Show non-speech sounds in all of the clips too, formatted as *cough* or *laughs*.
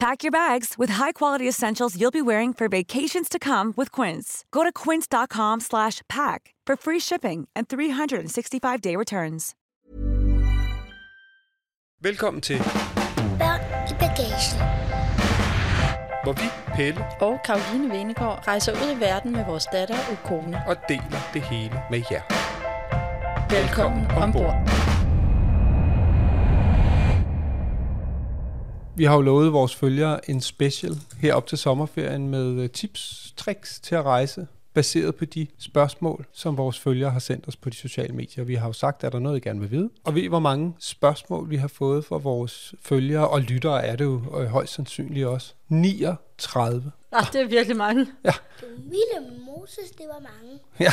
Pack your bags with high-quality essentials you'll be wearing for vacations to come with Quince. Go to quince.com slash pack for free shipping and 365-day returns. Velkommen til, Børn i bagagen. hvor vi, Pelle, og Karoline Venegård rejser ud i verden med vores datter Ukone. og deler det hele med jer. Velkommen ombord. Vi har jo lovet vores følgere en special herop til sommerferien med øh, tips, tricks til at rejse, baseret på de spørgsmål, som vores følgere har sendt os på de sociale medier. Vi har jo sagt, at der er noget, I gerne vil vide. Og ved hvor mange spørgsmål vi har fået fra vores følgere, og lyttere er det jo øh, højst sandsynligt også. 39. Ah, det er virkelig mange. Ville Moses, det var mange. Ja,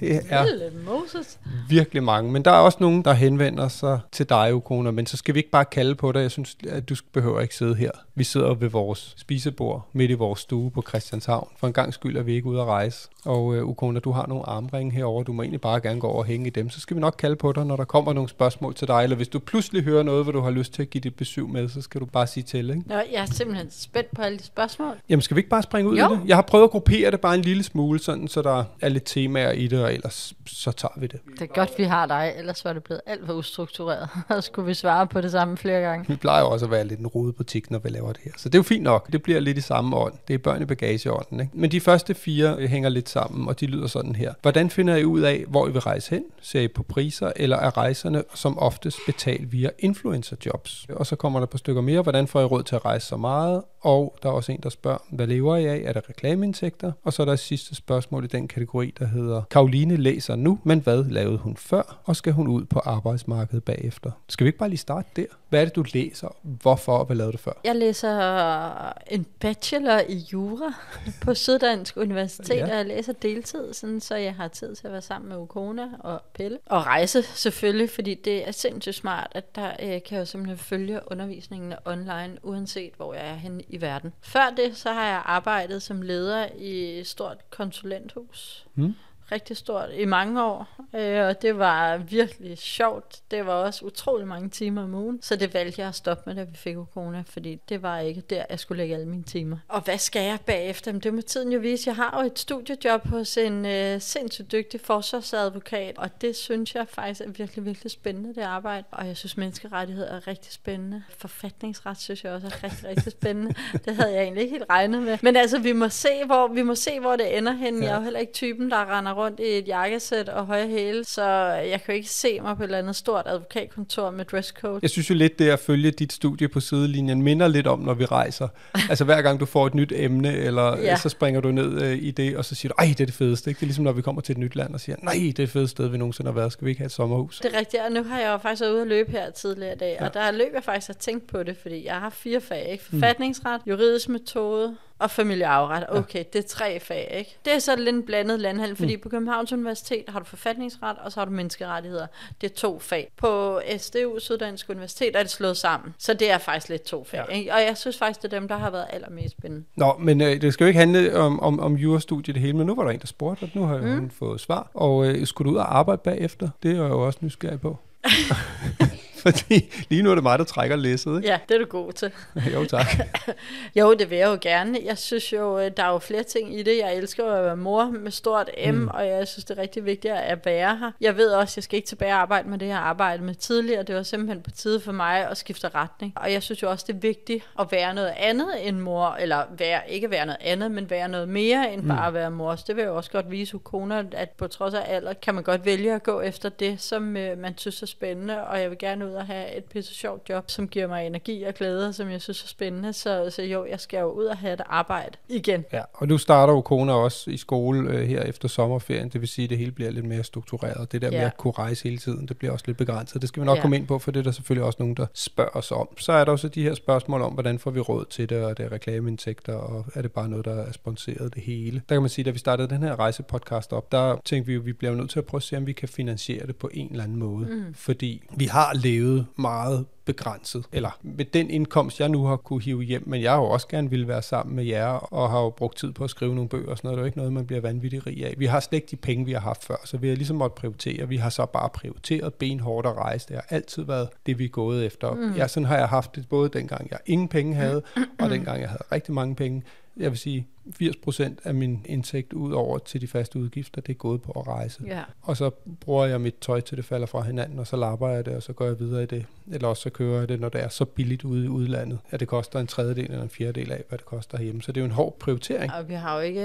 det er Lille Moses. virkelig mange. Men der er også nogen, der henvender sig til dig, Ukona. Men så skal vi ikke bare kalde på dig. Jeg synes, at du behøver ikke sidde her. Vi sidder ved vores spisebord midt i vores stue på Christianshavn. For en gang skyld er vi ikke ude at rejse. Og uh, Ukona, du har nogle armringe herover. Du må egentlig bare gerne gå over og hænge i dem. Så skal vi nok kalde på dig, når der kommer nogle spørgsmål til dig. Eller hvis du pludselig hører noget, hvor du har lyst til at give dit besøg med, så skal du bare sige til. Ikke? Nå, jeg er simpelthen spændt på alle de spørgsmål. Jamen, skal vi ikke bare springe ud Jo. i det? Jeg har prøvet at gruppere det bare en lille smule, sådan, så der er lidt temaer i det, og ellers så tager vi det. Det er godt, vi har dig, ellers var det blevet alt for ustruktureret. *laughs* Og skulle vi svare på det samme flere gange. Vi plejer også at være lidt en rodebutik, når vi laver det her. Så det er jo fint nok. Det bliver lidt i samme ånd. Det er børn i bagageånden. Ikke? Men de første fire øh, hænger lidt sammen, og de lyder sådan her. Hvordan finder I ud af, hvor I vil rejse hen? Ser I på priser, eller er rejserne som oftest betalt via influencerjobs? Og så kommer der på stykker mere. Hvordan får I råd til at rejse så meget? Og der er også en, der spørger, hvad lever I af? Er det reklameindtægter? Og så er der et sidste spørgsmål i den kategori, der hedder, Karoline læser nu, men hvad lavede hun før? Og skal hun ud på arbejdsmarkedet bagefter? Skal vi ikke bare lige starte der? Hvad er det, du læser? Hvorfor og hvad lavede du før? Jeg læser en bachelor i jura på Syddansk Universitet, ja. og jeg læser deltid, sådan, så jeg har tid til at være sammen med Ukona og Pelle. Og rejse selvfølgelig, fordi det er sindssygt smart, at der øh, kan jeg jo simpelthen følge undervisningen online, uanset hvor jeg er henne i verden. Før det, så har jeg arbejdet som leder i et stort konsulenthus. mm rigtig stort i mange år, øh, og det var virkelig sjovt. Det var også utrolig mange timer om ugen, så det valgte jeg at stoppe med, da vi fik corona, fordi det var ikke der, jeg skulle lægge alle mine timer. Og hvad skal jeg bagefter? Jamen, det må tiden jo vise. Jeg har jo et studiejob hos en øh, sindssygt dygtig forsvarsadvokat, og det synes jeg faktisk er virkelig, virkelig spændende, det arbejde. Og jeg synes, menneskerettighed er rigtig spændende. Forfatningsret synes jeg også er rigtig, rigtig spændende. det havde jeg egentlig ikke helt regnet med. Men altså, vi må se, hvor, vi må se, hvor det ender hen. Ja. Jeg er jo heller ikke typen, der render rundt i et jakkesæt og høje hæle, så jeg kan jo ikke se mig på et eller andet stort advokatkontor med dresscode. Jeg synes jo lidt, det at følge dit studie på sidelinjen minder lidt om, når vi rejser. *laughs* Altså hver gang du får et nyt emne, eller Ja. ja. så springer du ned øh, i det, og så siger du, ej, det er det fedeste. Ikke? Det er ligesom, når vi kommer til et nyt land og siger, nej, det er det fedeste sted, vi nogensinde har været. Skal vi ikke have et sommerhus? Det er rigtigt, og nu har jeg jo faktisk været ude at løbe her tidligere i dag, ja. og der løb jeg faktisk at tænke på det, fordi jeg har fire fag, ikke? Forfatningsret, juridisk metode og familieafret. Okay, det er tre fag, ikke? Det er så lidt en blandet landhandel, fordi mm. på Københavns Universitet har du forfatningsret, og så har du menneskerettigheder. Det er to fag. På SDU, Syddansk Universitet, er det slået sammen. Så det er faktisk lidt to fag, ja. ikke? Og jeg synes faktisk, det er dem, der har været allermest spændende. Nå, men øh, det skal jo ikke handle om, om, om jurastudiet det hele, men nu var der en, der spurgte, og nu har mm. hun fået svar. Og øh, skulle du ud og arbejde bagefter? Det er jeg jo også nysgerrig på. *laughs* Fordi lige nu er det mig, der trækker læsset, ikke? Ja, det er du god til. jo, tak. *laughs* Jo, det vil jeg jo gerne. Jeg synes jo, øh, der er jo flere ting i det. Jeg elsker at være mor med stort M, mm. og jeg synes, det er rigtig vigtigt at være her. Jeg ved også, jeg skal ikke tilbage og arbejde med det, jeg har arbejdet med tidligere. Det var simpelthen på tide for mig at skifte retning. Og jeg synes jo også, det er vigtigt at være noget andet end mor, eller være, ikke være noget andet, men være noget mere end bare at være mor. Så det vil jeg jo også godt vise koner, at på trods af alder, kan man godt vælge at gå efter det, som øh, man synes er spændende, og jeg vil gerne ud og have et pisse sjovt job, som giver mig energi og glæde, som jeg synes er spændende. Så, så jo, jeg skal jo ud og have et arbejde igen. Ja, og nu starter jo kone også i skole øh, her efter sommerferien, det vil sige, at det hele bliver lidt mere struktureret. Det der ja. med at kunne rejse hele tiden, det bliver også lidt begrænset. Det skal vi nok ja. komme ind på, for det er der selvfølgelig også nogen, der spørger os om. Så er der også de her spørgsmål om, hvordan får vi råd til det, og det er reklameindtægter, og er det bare noget, der er sponsoreret det hele. Der kan man sige, at da vi startede den her rejsepodcast op, der tænkte vi jo, at vi bliver nødt til at prøve at se, om vi kan finansiere det på en eller anden måde. Mm. Fordi vi har levet meget begrænset, eller med den indkomst, jeg nu har kunne hive hjem, men jeg har jo også gerne ville være sammen med jer, og har jo brugt tid på at skrive nogle bøger og sådan noget. Det er jo ikke noget, man bliver vanvittig rig af. Vi har slet ikke de penge, vi har haft før, så vi har ligesom måttet prioritere. Vi har så bare prioriteret benhårdt at rejse. Det har altid været det, vi er gået efter. Mm. Ja, sådan har jeg haft det både dengang, jeg ingen penge havde, og *clears throat* dengang, jeg havde rigtig mange penge. Jeg vil sige, 80% af min indtægt ud over til de faste udgifter, det er gået på at rejse. Ja. Og så bruger jeg mit tøj til det falder fra hinanden, og så lapper jeg det, og så går jeg videre i det. Eller også så kører jeg det, når det er så billigt ude i udlandet, at det koster en tredjedel eller en fjerdedel af, hvad det koster hjemme. Så det er jo en hård prioritering. Og vi har jo ikke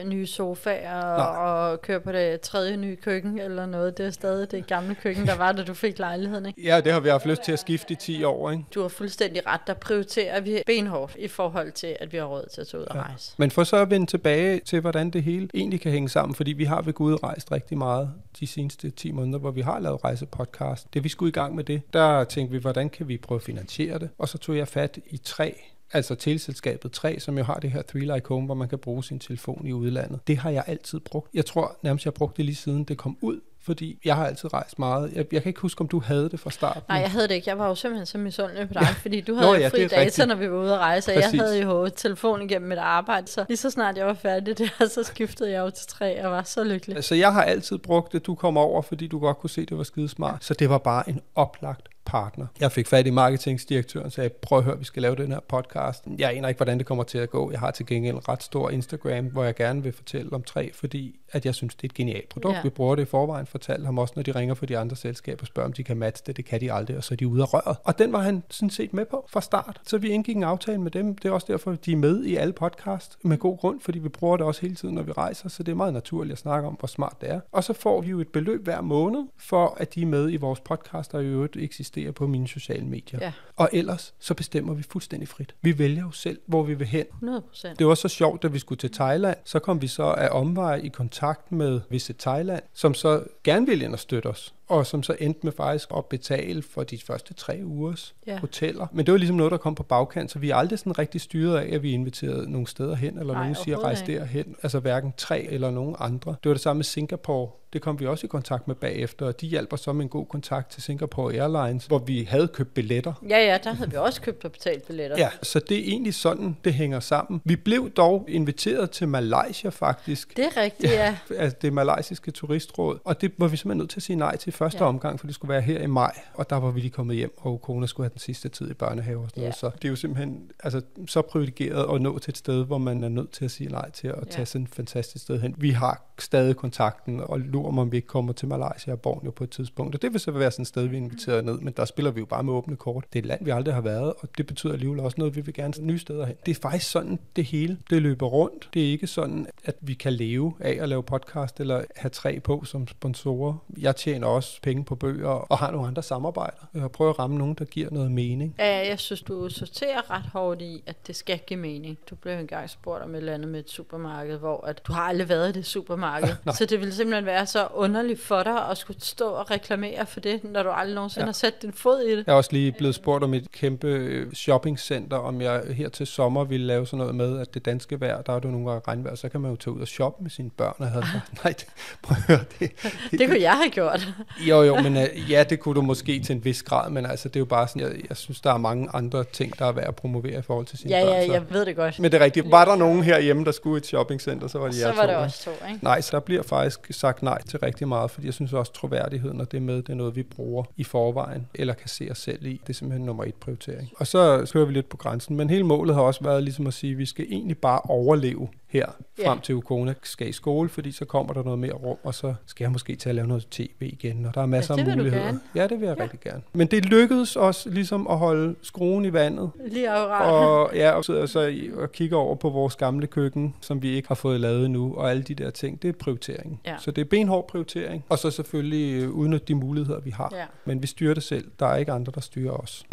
øh, nye sofaer og, og kører på det tredje nye køkken eller noget. Det er stadig det gamle køkken, der var, da du fik lejligheden, ikke? Ja, det har vi haft lyst til at skifte i 10 år, ikke? Du har fuldstændig ret. Der prioriterer vi benhårdt i forhold til, at vi har råd til at tage ud og Ja. rejse. Men for så at vende tilbage til, hvordan det hele egentlig kan hænge sammen, fordi vi har ved Gud rejst rigtig meget de seneste 10 måneder, hvor vi har lavet rejsepodcast. Det vi skulle i gang med det, der tænkte vi, hvordan kan vi prøve at finansiere det? Og så tog jeg fat i tre altså teleselskabet 3, som jo har det her Three Like Home, hvor man kan bruge sin telefon i udlandet. Det har jeg altid brugt. Jeg tror nærmest, jeg har brugt det lige siden det kom ud, fordi jeg har altid rejst meget. Jeg, jeg kan ikke huske, om du havde det fra starten. Nej, jeg havde det ikke. Jeg var jo simpelthen så misundelig på dig, ja. fordi du Nå havde ja, jo fri data, rigtigt. når vi var ude at rejse, og jeg Præcis. havde jo telefon igennem mit arbejde, så lige så snart jeg var færdig der, *laughs* så skiftede jeg jo til tre, og var så lykkelig. Altså, jeg har altid brugt det, du kom over, fordi du godt kunne se, det var skidesmart. Så det var bare en oplagt partner. Jeg fik fat i marketingdirektøren og sagde, prøv at høre, vi skal lave den her podcast. Jeg aner ikke, hvordan det kommer til at gå. Jeg har til gengæld en ret stor Instagram, hvor jeg gerne vil fortælle om træ, fordi at jeg synes, det er et genialt produkt. Ja. Vi bruger det i forvejen, fortalte ham også, når de ringer fra de andre selskaber og spørger, om de kan matche det. Det kan de aldrig, og så er de ude af røret. Og den var han sådan set med på fra start. Så vi indgik en aftale med dem. Det er også derfor, de er med i alle podcast med god grund, fordi vi bruger det også hele tiden, når vi rejser, så det er meget naturligt at snakke om, hvor smart det er. Og så får vi jo et beløb hver måned, for at de er med i vores podcast, og i øvrigt eksisterer på mine sociale medier. Ja. Og ellers, så bestemmer vi fuldstændig frit. Vi vælger jo selv, hvor vi vil hen. 100 procent. Det var så sjovt, da vi skulle til Thailand. Så kom vi så af omvej i kontakt med Visit Thailand, som så gerne ville ind og støtte os. Og som så endte med faktisk at betale for de første tre ugers Ja. hoteller. Men det var ligesom noget, der kom på bagkant, så vi er aldrig sådan rigtig styret af, at vi inviterede nogle steder hen, eller Nej, nogen siger, rejs derhen. Altså hverken tre eller nogen andre. Det var det samme med Singapore. Det kom vi også i kontakt med bagefter, og de hjælper så med en god kontakt til Singapore Airlines, hvor vi havde købt billetter. Ja, ja, der havde vi også købt og betalt billetter. Ja, så det er egentlig sådan, det hænger sammen. Vi blev dog inviteret til Malaysia faktisk. Det er rigtigt, ja. Altså det malaysiske turistråd, og det var vi simpelthen nødt til at sige nej til første Ja. omgang, for det skulle være her i maj, og der var vi lige kommet hjem, og kone skulle have den sidste tid i børnehave og sådan Ja. noget. Så det er jo simpelthen altså, så privilegeret at nå til et sted, hvor man er nødt til at sige nej til at Ja. tage sådan et fantastisk sted hen. Vi har stadig kontakten, og lurer mig, om vi ikke kommer til Malaysia og Borneo på et tidspunkt. Og det vil så være sådan et sted, vi er inviteret ned, men der spiller vi jo bare med åbne kort. Det er et land, vi aldrig har været, og det betyder alligevel også noget, vi vil gerne nye steder hen. Det er faktisk sådan, det hele det løber rundt. Det er ikke sådan, at vi kan leve af at lave podcast eller have tre på som sponsorer. Jeg tjener også penge på bøger og har nogle andre samarbejder. Jeg prøver at ramme nogen, der giver noget mening. Ja, jeg synes, du sorterer ret hårdt i, at det skal give mening. Du blev engang spurgt om et eller andet med et supermarked, hvor at du har aldrig været i det supermarked. *laughs* så det ville simpelthen være så underligt for dig at skulle stå og reklamere for det, når du aldrig nogensinde ja. Har sat din fod i det. Jeg er også lige blevet spurgt om et kæmpe øh, shoppingcenter, om jeg her til sommer ville lave sådan noget med, at det danske vejr, der er det jo nogle gange regnvejr, så kan man jo tage ud og shoppe med sine børn. Og havde sagt, *laughs* nej, det, prøv at høre, det, Det kunne jeg have gjort. Jo, jo, men uh, ja, det kunne du måske til en vis grad, men altså, det er jo bare sådan, jeg, jeg synes, der er mange andre ting, der er værd at promovere i forhold til sine ja, børn. ja, så. jeg ved det godt. Men det er rigtigt. Var der nogen herhjemme, der skulle i et shoppingcenter, så var det så jer var to, det også to, ikke? Nej, så der bliver faktisk sagt nej til rigtig meget, fordi jeg synes også, troværdigheden og det med, det er noget, vi bruger i forvejen, eller kan se os selv i. Det er simpelthen nummer et prioritering. Og så kører vi lidt på grænsen, men hele målet har også været ligesom at sige, at vi skal egentlig bare overleve her, Ja. frem til Ukona skal i skole, fordi så kommer der noget mere rum, og så skal jeg måske til at lave noget tv igen, og der er masser det af muligheder. gerne. Ja, det vil jeg ja. rigtig gerne. Men det lykkedes os ligesom at holde skruen i vandet, Lige akkurat. og, ja, og sidder så og kigger over på vores gamle køkken, som vi ikke har fået lavet nu, og alle de der ting, det er prioritering. Ja. Så det er benhård prioritering, og så selvfølgelig øh, udnytte de muligheder, vi har. Ja. Men vi styrer det selv. Der er ikke andre, der styrer os.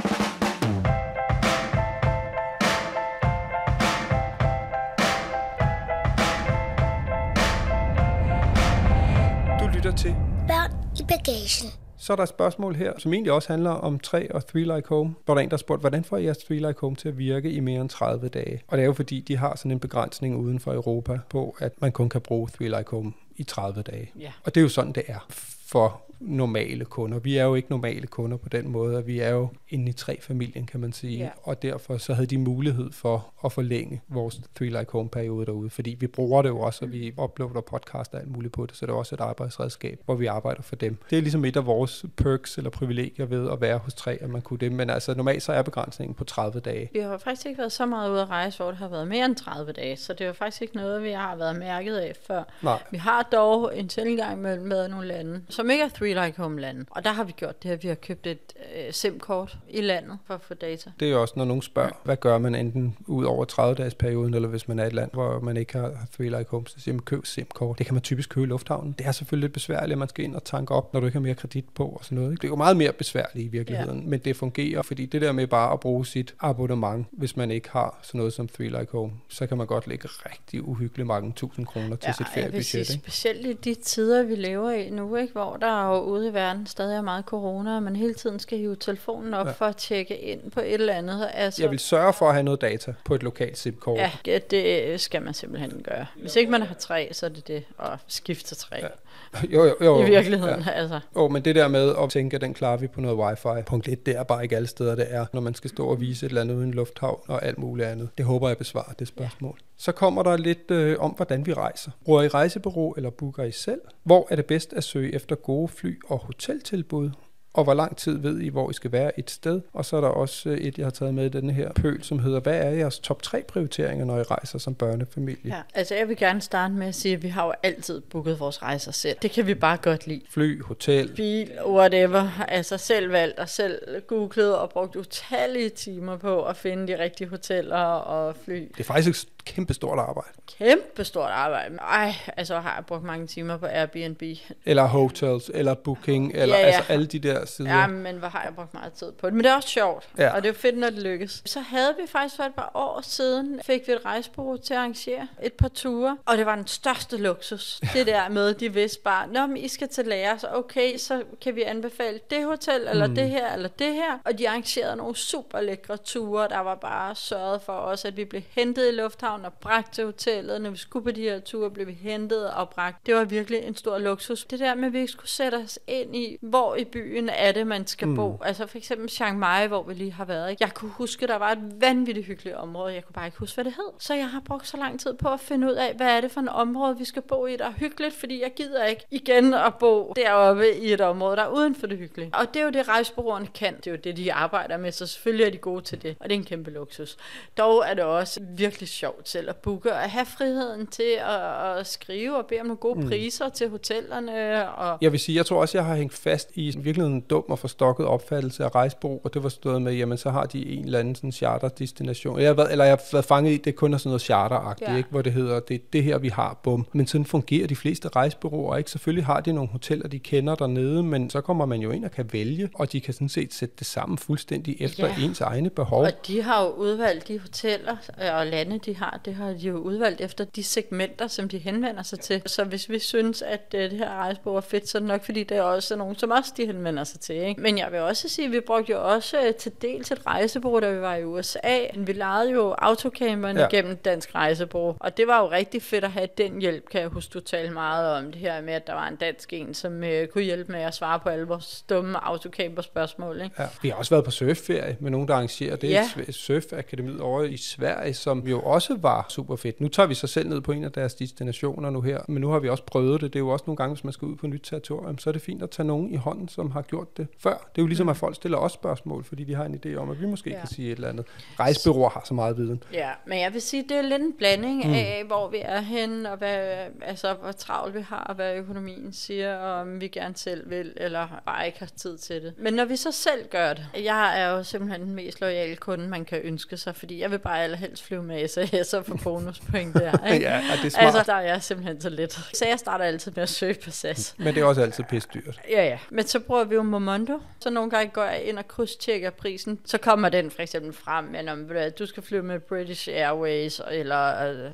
Til Børn i bagagen. Så er der et spørgsmål her, som egentlig også handler om træ og Three Like Home, hvor der er en, der har spurgt, hvordan får jeres Three Like Home til at virke i mere end 30 dage? Og det er jo fordi, de har sådan en begrænsning uden for Europa på, at man kun kan bruge Three Like Home i 30 dage. Ja. Og det er jo sådan, det er for normale kunder. Vi er jo ikke normale kunder på den måde, at vi er jo inde i tre familien, kan man sige. Ja. Og derfor så havde de mulighed for at forlænge vores Three Like Home periode derude, fordi vi bruger det jo også, og vi uploader podcast og alt muligt på det, så det er også et arbejdsredskab, hvor vi arbejder for dem. Det er ligesom et af vores perks eller privilegier ved at være hos tre, at man kunne det. Men altså normalt så er begrænsningen på 30 dage. Vi har faktisk ikke været så meget ude at rejse, hvor det har været mere end 30 dage, så det er jo faktisk ikke noget, vi har været mærket af før. Nej. Vi har dog en sjældent gang med, med nogle lande, som ikke er Three Like Home lande. Og der har vi gjort det, at vi har købt et øh, SIM-kort i landet for at få data. Det er jo også, når nogen spørger, hvad gør man enten ud over 30-dages perioden, eller hvis man er i et land, hvor man ikke har har Three Like Home, så siger man, køb SIM-kort. Det kan man typisk købe i lufthavnen. Det er selvfølgelig lidt besværligt, at man skal ind og tanke op, når du ikke har mere kredit på og sådan noget. ikke? Det er jo meget mere besværligt i virkeligheden, ja. men det fungerer, fordi det der med bare at bruge sit abonnement, hvis man ikke har sådan noget som Three Like Home, så kan man godt lægge rigtig uhyggeligt mange tusind kroner til sit vil sige, feriebudget. Ikke? specielt i de tider, vi lever i nu, ikke, hvor der jo ude i verden stadig er meget corona, og man hele tiden skal hive telefonen op Ja. for at tjekke ind på et eller andet. Altså, Jeg vil sørge for at have noget data på et lokalt SIM-kort. Ja, det skal man simpelthen gøre. Hvis ikke man har tre, så er det det at skifte til tre. Ja. *laughs* Ja. Jo, jo, jo. I virkeligheden, ja. altså. Jo, men det der med at tænke, at den klarer vi på noget wifi. Punkt 1, det er bare ikke alle steder, det er, når man skal stå og vise et eller andet uden lufthavn og alt muligt andet. Det håber jeg besvarer det spørgsmål. Ja. Så kommer der lidt øh, om, hvordan vi rejser. Bruger I rejsebureau eller booker I selv? Hvor er det bedst at søge efter gode fly- og hoteltilbud? Og hvor lang tid ved I, hvor I skal være et sted? Og så er der også øh, et, jeg har taget med i denne her pøl, som hedder, hvad er jeres top 3 prioriteringer, når I rejser som børnefamilie? Ja. Altså, jeg vil gerne starte med at sige, at vi har jo altid booket vores rejser selv. Det kan vi bare godt lide. Fly, hotel, Bil, whatever. Altså selv valgt og selv googlet og brugt utallige timer på at finde de rigtige hoteller og fly. det er faktisk kæmpe stort arbejde. Kæmpe stort arbejde. Ej, altså har jeg brugt mange timer på Airbnb. Eller hotels, eller booking, eller Ja, ja. altså alle de der sider. Ja, men hvor har jeg brugt meget tid på det. Men det er også sjovt, Ja. ja. og det er jo fedt, når det lykkes. Så havde vi faktisk for et par år siden, fik vi et rejsebureau til at arrangere et par ture, og det var den største luksus. *laughs* Det der med, de vidste bare, Nå, men I skal til lære, så okay, så kan vi anbefale det hotel, eller mm. det her, eller det her. Og de arrangerede nogle super lækre ture, der var bare sørget for os, at vi blev hentet i lufthavnen og bragt til hotellet. Når vi skulle på de her ture, blev vi hentet og bragt. Det var virkelig en stor luksus. Det der med, at vi ikke skulle sætte os ind i, hvor i byen er det, man skal mm. bo. Altså for eksempel Chiang Mai, hvor vi lige har været. Ikke? Jeg kunne huske, der var et vanvittigt hyggeligt område. Jeg kunne bare ikke huske, hvad det hed. Så jeg har brugt så lang tid på at finde ud af, hvad er det for et område, vi skal bo i, der er hyggeligt, fordi jeg gider ikke igen at bo deroppe i et område, der er uden for det hyggelige. Og det er jo det, rejsebureauerne kan. Det er jo det, de arbejder med, så selvfølgelig er de gode til det. Og det er en kæmpe luksus. Dog er det også virkelig sjovt selv at booke og have friheden til at, at skrive og bede om nogle gode mm. priser til hotellerne. Og Jeg vil sige, jeg tror også, jeg har hængt fast i virkelig en dum og forstokket opfattelse af rejsbureau, og det var stået med, jamen så har de en eller anden sådan charterdestination. Jeg har været, eller jeg har været fanget i, det kun er sådan noget charteragtigt, Ja. ikke? hvor det hedder, det det her, vi har, bum. Men sådan fungerer de fleste rejsbureauer, ikke? Selvfølgelig har de nogle hoteller, de kender dernede, men så kommer man jo ind og kan vælge, og de kan sådan set sætte det sammen fuldstændig efter Ja. ens egne behov. Og de har jo udvalgt de hoteller øh, og lande, de har, det har de jo udvalgt efter de segmenter, som de henvender sig til. Så hvis vi synes, at øh, det her rejsebureau er fedt, så er det nok, fordi det er også nogen, som også de henvender sig til. Ikke? Men jeg vil også sige, at vi brugte jo også øh, til dels et rejsebureau, da vi var i USA. Vi lejede jo autocamperne Ja. gennem dansk rejsebureau, og det var jo rigtig fedt at have den hjælp, kan jeg huske, du talte meget om det her med, at der var en dansk en, som øh, kunne hjælpe med at svare på alle vores dumme autocamper-spørgsmål. Ikke? Ja. Vi har også været på surfferie med nogen, der arrangerer det. Ja. Surfakademiet over i Sverige, som jo også var super fedt. Nu tager vi så selv ned på en af deres destinationer nu her, men nu har vi også prøvet det. Det er jo også nogle gange, hvis man skal ud på nyt territorium, så er det fint at tage nogen i hånden, som har gjort det før. Det er jo ligesom, at folk stiller os spørgsmål, fordi de har en idé om, at vi måske ja. kan sige et eller andet. Rejsebyråer har så meget viden. Ja, men jeg vil sige, det er lidt en blanding mm. af, hvor vi er henne, og hvad, altså, hvor travlt vi har, og hvad økonomien siger, og om vi gerne selv vil, eller bare ikke har tid til det. Men når vi så selv gør det, jeg er jo simpelthen den mest lojale kunde, man kan ønske sig, fordi jeg vil bare allerhelst flyve med SAS og få bonuspoint der. *laughs* Ikke? ja, det er smart. Altså, der er jeg simpelthen så lidt. Så jeg starter altid med at søge på SAS. Men det er også altid pisse dyrt. Ja, ja. Men så bruger vi jo Momondo. Så nogle gange går jeg ind og krydstjekker prisen. Så kommer den for eksempel frem, men om du skal flyve med British Airways, eller uh,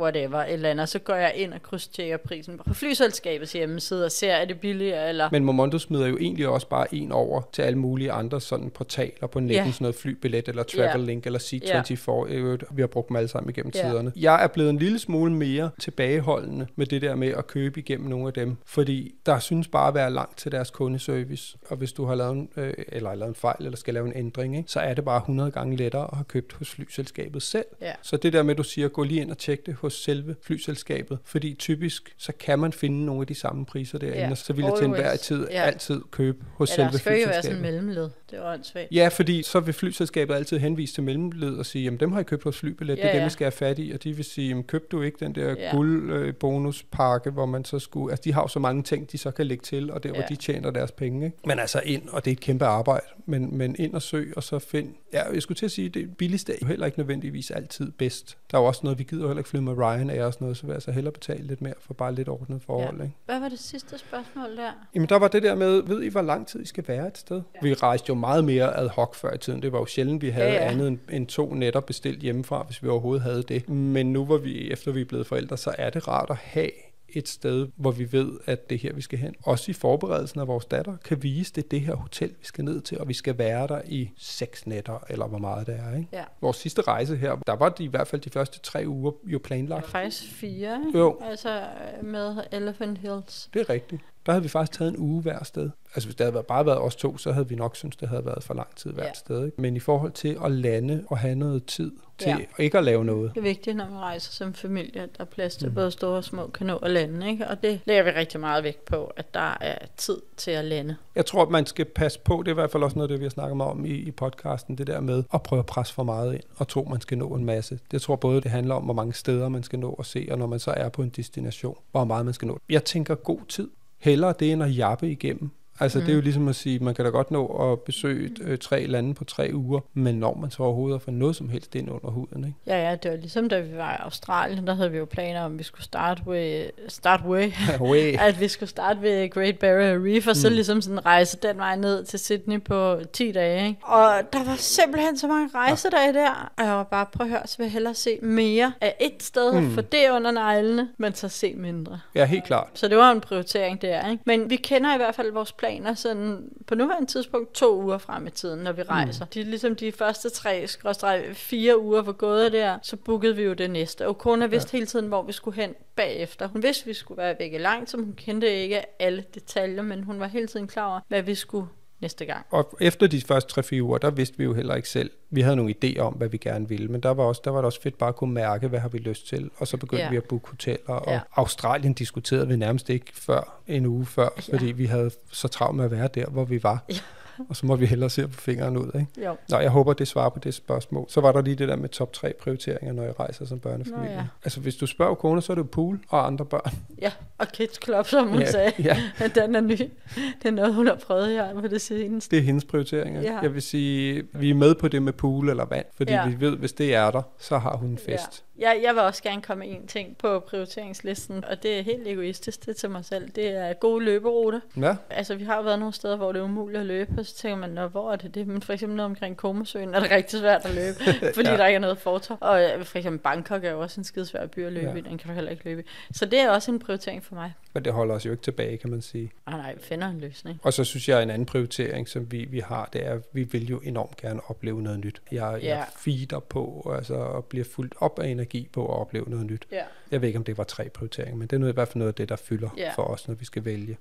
whatever, et eller andet, så går jeg ind og krydstjekker prisen på flyselskabets hjemmeside og ser, er det billigere, eller... Men Momondo smider jo egentlig også bare en over til alle mulige andre sådan portaler på nettet, yeah. sådan noget flybillet, eller Travellink, yeah. eller C24, yeah. vi har brugt dem alle sammen igennem yeah. tiderne. Jeg er blevet en lille smule mere tilbageholdende med det der med at købe igennem nogle af dem, fordi der synes bare at være langt til deres kundeservice, og hvis du har lavet en, øh, eller lavet en fejl, eller skal lave en ændring, ikke, så er det bare 100 gange lettere at have købt hos flyselskabet selv. Yeah. Så det der med, at du siger, gå lige ind og tjek det hos selve flyselskabet, fordi typisk så kan man finde nogle af de samme priser derinde, og så vil jeg til enhver tid yeah. altid købe hos ja, selve flyselskabet. Ja, der skal jo være sådan en mellemled. Det er åndssvagt. Ja, fordi så vil flyselskabet altid henvise til mellemled og sige, jamen dem har I købt hos flybillet, ja, det er dem, vi skal have fat i, og de vil sige, købte du ikke den der ja. guldbonuspakke, hvor man så skulle, altså de har jo så mange ting, de så kan lægge til, og der ja. hvor de tjener deres penge. Ikke? Men altså ind, og det er et kæmpe arbejde, men, men ind og søg, og så find, ja, jeg skulle til at sige, det billigste er jo heller ikke nødvendigvis altid bedst. Der er jo også noget, vi gider heller ikke flyve med Ryan af og sådan noget, så vil jeg altså hellere betale lidt mere for bare lidt ordnet forhold. Ja. Ikke? Hvad var det sidste spørgsmål der? Jamen der var det der med, ved I, hvor lang tid I skal være et sted? Ja. Vi rejste jo meget mere ad hoc før i tiden. Det var jo sjældent, vi havde ja, ja. andet end, end to netter bestilt hjemmefra, hvis vi overhovedet havde det. Men nu hvor vi, efter vi er blevet forældre, så er det rart at have et sted, hvor vi ved, at det er her, vi skal hen. Også i forberedelsen af vores datter kan vise, det er det her hotel, vi skal ned til, og vi skal være der i seks nætter, eller hvor meget det er. Ikke? Ja. Vores sidste rejse her, der var de, i hvert fald de første tre uger jo planlagt. Ja, faktisk fire? Jo. altså med Elephant Hills. Det er rigtigt. Der havde vi faktisk taget en uge hver sted. Altså hvis det havde bare været os to, så havde vi nok synes det havde været for lang tid hvert ja. sted. Ikke? Men i forhold til at lande og have noget tid til ja. ikke at lave noget. Det er vigtigt, når man rejser som familie, at der er plads til mm. både store og små kan nå at lande. Ikke? Og det lægger vi rigtig meget vægt på, at der er tid til at lande. Jeg tror, at man skal passe på, det er i hvert fald også noget, det vi har snakket om i, i podcasten, det der med at prøve at presse for meget ind og tro, man skal nå en masse. Det tror både, det handler om, hvor mange steder man skal nå at se, og når man så er på en destination, hvor meget man skal nå. Jeg tænker god tid hellere det, end at jappe igennem. Altså mm. det er jo mm. ligesom at sige, man kan da godt nå at besøge øh, tre lande på tre uger, men når man så overhovedet får noget som helst ind under huden, ikke? Ja, ja, det var ligesom da vi var i Australien, der havde vi jo planer om, at vi skulle starte ved, start *laughs* way, way. *laughs* at vi skulle starte ved Great Barrier Reef, og mm. så ligesom sådan rejse den vej ned til Sydney på 10 dage, ikke? Og der var simpelthen så mange rejsedage ja. der, og jeg var bare, prøv at høre, så vil jeg hellere se mere af et sted, mm. for det under neglene, men så se mindre. Ja, helt klart. Så det var en prioritering der, ikke? Men vi kender i hvert fald vores planer sådan på nuværende tidspunkt to uger frem i tiden, når vi mm. rejser. Mm. De, ligesom de første tre, fire uger var gået der, så bookede vi jo det næste. Og kone vidste ja. hele tiden, hvor vi skulle hen bagefter. Hun vidste, vi skulle være væk i lang tid. Hun kendte ikke alle detaljer, men hun var hele tiden klar over, hvad vi skulle næste gang. Og efter de første 3-4 uger, der vidste vi jo heller ikke selv. Vi havde nogle idéer om, hvad vi gerne ville, men der var, også, der var det også fedt bare at kunne mærke, hvad har vi lyst til. Og så begyndte ja. vi at booke hoteller, og ja. Australien diskuterede vi nærmest ikke før en uge før, ja. fordi vi havde så travlt med at være der, hvor vi var. Ja. Og så må vi hellere se på fingeren ud. Ikke? Jo. Nå, jeg håber, det svarer på det spørgsmål. Så var der lige det der med top 3 prioriteringer, når jeg rejser som børnefamilie. Nå, ja. Altså, hvis du spørger kone, så er det pool og andre børn. Ja, og kids club, som hun ja, sagde. Ja. *laughs* Den er ny. Det er noget, hun har prøvet her på det seneste. Det er hendes prioriteringer. Ja. Jeg vil sige, vi er med på det med pool eller vand, fordi ja. vi ved, hvis det er der, så har hun en fest. Ja. Jeg, jeg vil også gerne komme en ting på prioriteringslisten, og det er helt egoistisk, det er til mig selv. Det er gode løberuter. Ja. Altså, vi har været nogle steder, hvor det er umuligt at løbe, og så tænker man, Nå, hvor er det det? Men for eksempel noget omkring Komasøen er det rigtig svært at løbe, *laughs* fordi ja. der ikke er noget fortov. Og øh, for eksempel Bangkok er jo også en skide svær by at løbe ja. i, den kan du heller ikke løbe Så det er også en prioritering for mig. Men det holder os jo ikke tilbage, kan man sige. Ah, nej, vi finder en løsning. Og så synes jeg, en anden prioritering, som vi, vi har, det er, at vi vil jo enormt gerne opleve noget nyt. Jeg, ja. jeg feeder på, altså, og bliver fuldt op af energi på at opleve noget nyt. Ja. Jeg ved ikke, om det var tre prioriteringer, men det er noget, i hvert fald noget af det, der fylder ja. for os, når vi skal vælge.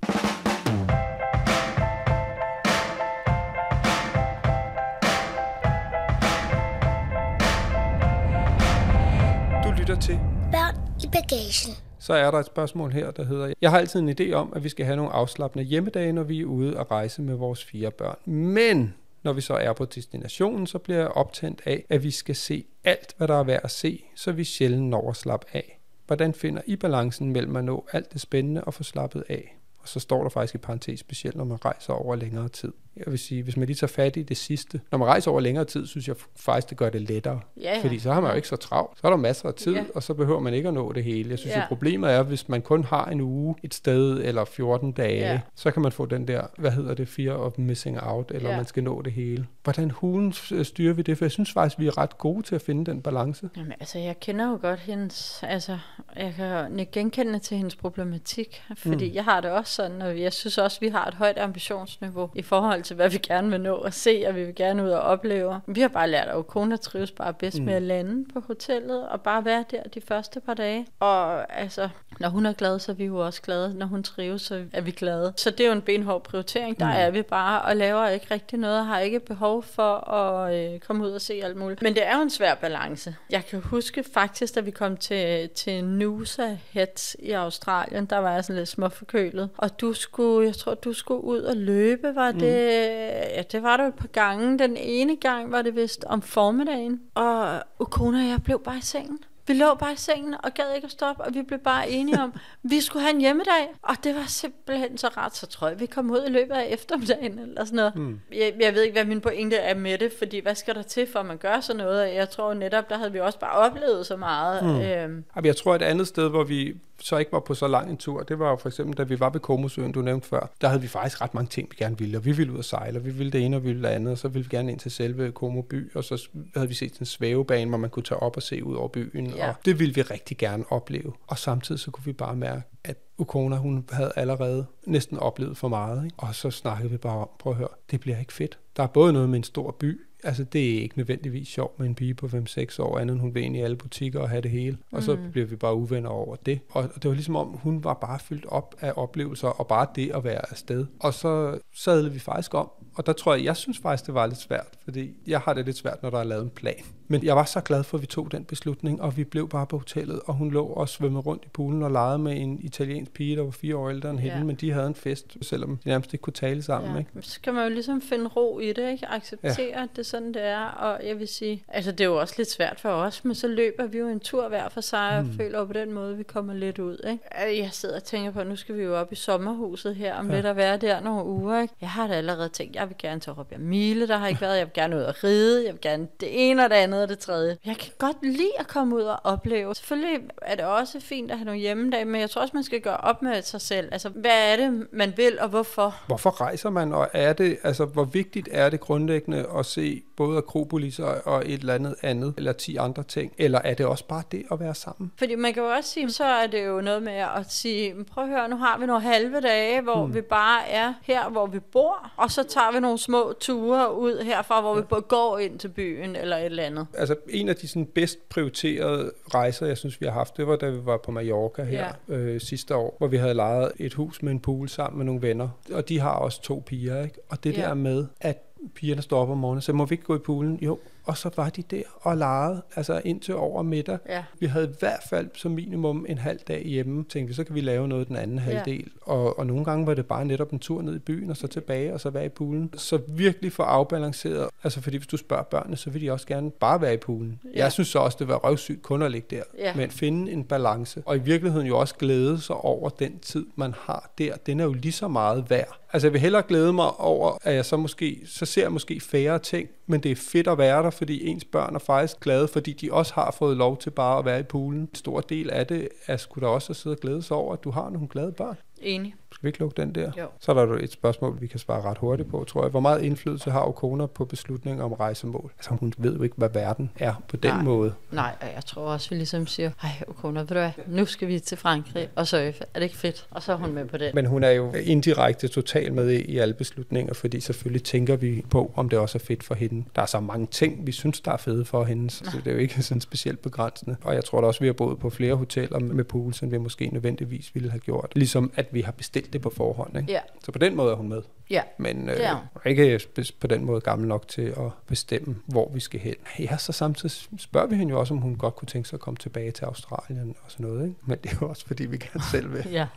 lytter til Børn i bagagen. så er der et spørgsmål her, der hedder, jeg har altid en idé om, at vi skal have nogle afslappende hjemmedage, når vi er ude at rejse med vores fire børn. Men når vi så er på destinationen, så bliver jeg optændt af, at vi skal se alt, hvad der er værd at se, så vi sjældent når at slappe af. Hvordan finder I balancen mellem at nå alt det spændende og få slappet af? Og så står der faktisk i parentes specielt, når man rejser over længere tid. Jeg vil sige, hvis man lige tager fat i det sidste. Når man rejser over længere tid, synes jeg faktisk, det gør det lettere. Ja, ja. Fordi så har man jo ikke så travlt. Så er der masser af tid, Ja. og så behøver man ikke at nå det hele. Jeg synes, Ja. ja. problemet er, hvis man kun har en uge et sted, eller 14 dage, Ja. så kan man få den der, hvad hedder det, fear of missing out, eller Ja. man skal nå det hele. Hvordan hulen øh, styrer vi det? For jeg synes faktisk, vi er ret gode til at finde den balance. Jamen, altså, jeg kender jo godt hendes, altså, jeg kan jo genkende til hendes problematik, fordi mm. jeg har det også sådan, og jeg synes også, vi har et højt ambitionsniveau i forhold til, hvad vi gerne vil nå at se, og vi vil gerne ud og opleve. Vi har bare lært, at kone trives bare bedst mm. med at lande på hotellet, og bare være der de første par dage. Og altså, når hun er glad, så er vi jo også glade. Når hun trives, så er vi glade. Så det er jo en benhård prioritering. Der mm. er vi bare og laver ikke rigtig noget, og har ikke behov for at øh, komme ud og se alt muligt. Men det er jo en svær balance. Jeg kan huske faktisk, da vi kom til, til Noosa Heads i Australien, der var jeg sådan lidt småforkølet. Og du skulle, jeg tror, du skulle ud og løbe, var det? Øh, ja, det var der et par gange. Den ene gang var det vist om formiddagen. Og Ukona og jeg blev bare i sengen. Vi lå bare i sengen og gad ikke at stoppe, og vi blev bare enige om, *laughs* vi skulle have en hjemmedag. Og det var simpelthen så ret, så tror jeg, vi kom ud i løbet af eftermiddagen eller sådan noget. Mm. Jeg, jeg ved ikke, hvad min pointe er med det, fordi hvad skal der til, for at man gør sådan noget? Jeg tror netop, der havde vi også bare oplevet så meget. Mm. Øhm, Jeg tror, et andet sted, hvor vi så ikke var på så lang en tur, det var jo for eksempel, da vi var ved Komosøen, du nævnte før. Der havde vi faktisk ret mange ting, vi gerne ville, og vi ville ud og sejle, og vi ville det ene, og vi ville det andet, og så ville vi gerne ind til selve Komo by, og så havde vi set en svævebane, hvor man kunne tage op og se ud over byen, Ja. og det ville vi rigtig gerne opleve. Og samtidig så kunne vi bare mærke, at Ukona, hun havde allerede næsten oplevet for meget, ikke? og så snakkede vi bare om, prøv at høre, det bliver ikke fedt. Der er både noget med en stor by, altså det er ikke nødvendigvis sjovt med en pige på 5-6 år, andet end hun vil ind i alle butikker og have det hele. Og så bliver vi bare uvenner over det. Og det var ligesom om, hun var bare fyldt op af oplevelser, og bare det at være afsted. Og så sadlede vi faktisk om, og der tror jeg, jeg synes faktisk, det var lidt svært, fordi jeg har det lidt svært, når der er lavet en plan. Men jeg var så glad for, at vi tog den beslutning, og vi blev bare på hotellet, og hun lå og svømmede rundt i poolen og legede med en italiensk pige, der var fire år ældre end Ja. hende, men de havde en fest, selvom de nærmest ikke kunne tale sammen. Ja. Ikke? Så kan man jo ligesom finde ro i det, ikke? Acceptere, ja. at det er sådan, det er. Og jeg vil sige, altså det er jo også lidt svært for os, men så løber vi jo en tur hver for sig, og føler jo på den måde, vi kommer lidt ud, ikke? Jeg sidder og tænker på, at nu skal vi jo op i sommerhuset her om ja. lidt at være der nogle uger, ikke? Jeg har da allerede tænkt, jeg vil gerne til Råbjerg Mile, der har ikke været, jeg vil gerne ud og ride, jeg vil gerne det ene og det andet og det tredje. Jeg kan godt lide at komme ud og opleve. Selvfølgelig er det også fint at have nogle hjemmedage, men jeg tror også, man skal gøre op med sig selv. Altså, hvad er det, man vil, og hvorfor? Hvorfor rejser man, og er det, altså, hvor vigtigt er det grundlæggende at se både Akropolis og, og et eller andet andet, eller 10 andre ting, eller er det også bare det at være sammen? Fordi man kan jo også sige, så er det jo noget med at sige, prøv at høre, nu har vi nogle halve dage, hvor hmm. vi bare er her, hvor vi bor, og så tager vi nogle små ture ud herfra, hvor vi både går ind til byen eller et eller andet. Altså en af de sådan, bedst prioriterede rejser, jeg synes, vi har haft, det var da vi var på Mallorca her ja. øh, sidste år, hvor vi havde lejet et hus med en pool sammen med nogle venner, og de har også to piger, ikke? Og det ja. der med, at pigerne står op om morgenen, så må vi ikke gå i poolen? Jo, og så var de der og legede, altså indtil over middag. Ja. Vi havde i hvert fald som minimum en halv dag hjemme. Tænkte vi, så kan vi lave noget den anden halvdel. Og, og nogle gange var det bare netop en tur ned i byen, og så tilbage, og så være i poolen. Så virkelig for afbalanceret. Altså fordi hvis du spørger børnene, så vil de også gerne bare være i poolen. Ja. Ja. Jeg synes så også, det var røvsygt kun at ligge der. Ja. Men finde en balance. Og i virkeligheden jo også glæde sig over den tid, man har der. Den er jo lige så meget værd. Altså jeg vil hellere glæde mig over, at jeg så måske, så ser jeg måske færre ting, men det er fedt at være der, fordi ens børn er faktisk glade, fordi de også har fået lov til bare at være i poolen. En stor del af det er sgu da også at sidde og glæde sig over, at du har nogle glade børn. Enig. Skal vi ikke lukke den der? Jo. Så er der jo et spørgsmål, vi kan svare ret hurtigt på, tror jeg. Hvor meget indflydelse har Okona på beslutninger om rejsemål? Altså hun ved jo ikke, hvad verden er på den Nej. måde. Nej, og jeg tror også, vi ligesom siger, ej, Okona, ved du hvad, nu skal vi til Frankrig og surfe. Er det ikke fedt? Og så er hun med på det. Men hun er jo indirekte totalt med i, i alle beslutninger, fordi selvfølgelig tænker vi på, om det også er fedt for hende. Der er så mange ting, vi synes, der er fede for hende, så det er jo ikke *laughs* sådan specielt begrænsende. Og jeg tror da også, vi har boet på flere hoteller med pools, end vi måske nødvendigvis ville have gjort. Ligesom at vi har bestilt det på forhånd. Ikke? Ja. Så på den måde er hun med. Ja, Men øh, er ikke på den måde gammel nok til at bestemme, hvor vi skal hen. Ja, så samtidig spørger vi hende jo også, om hun godt kunne tænke sig at komme tilbage til Australien og sådan noget. Ikke? Men det er jo også, fordi vi gerne selv vil. ja.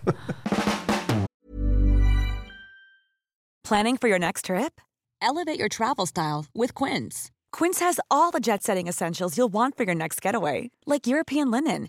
Planning for your next trip? Elevate your travel style with Quince. Quince has all the jet setting essentials you'll want for your next getaway, like European linen,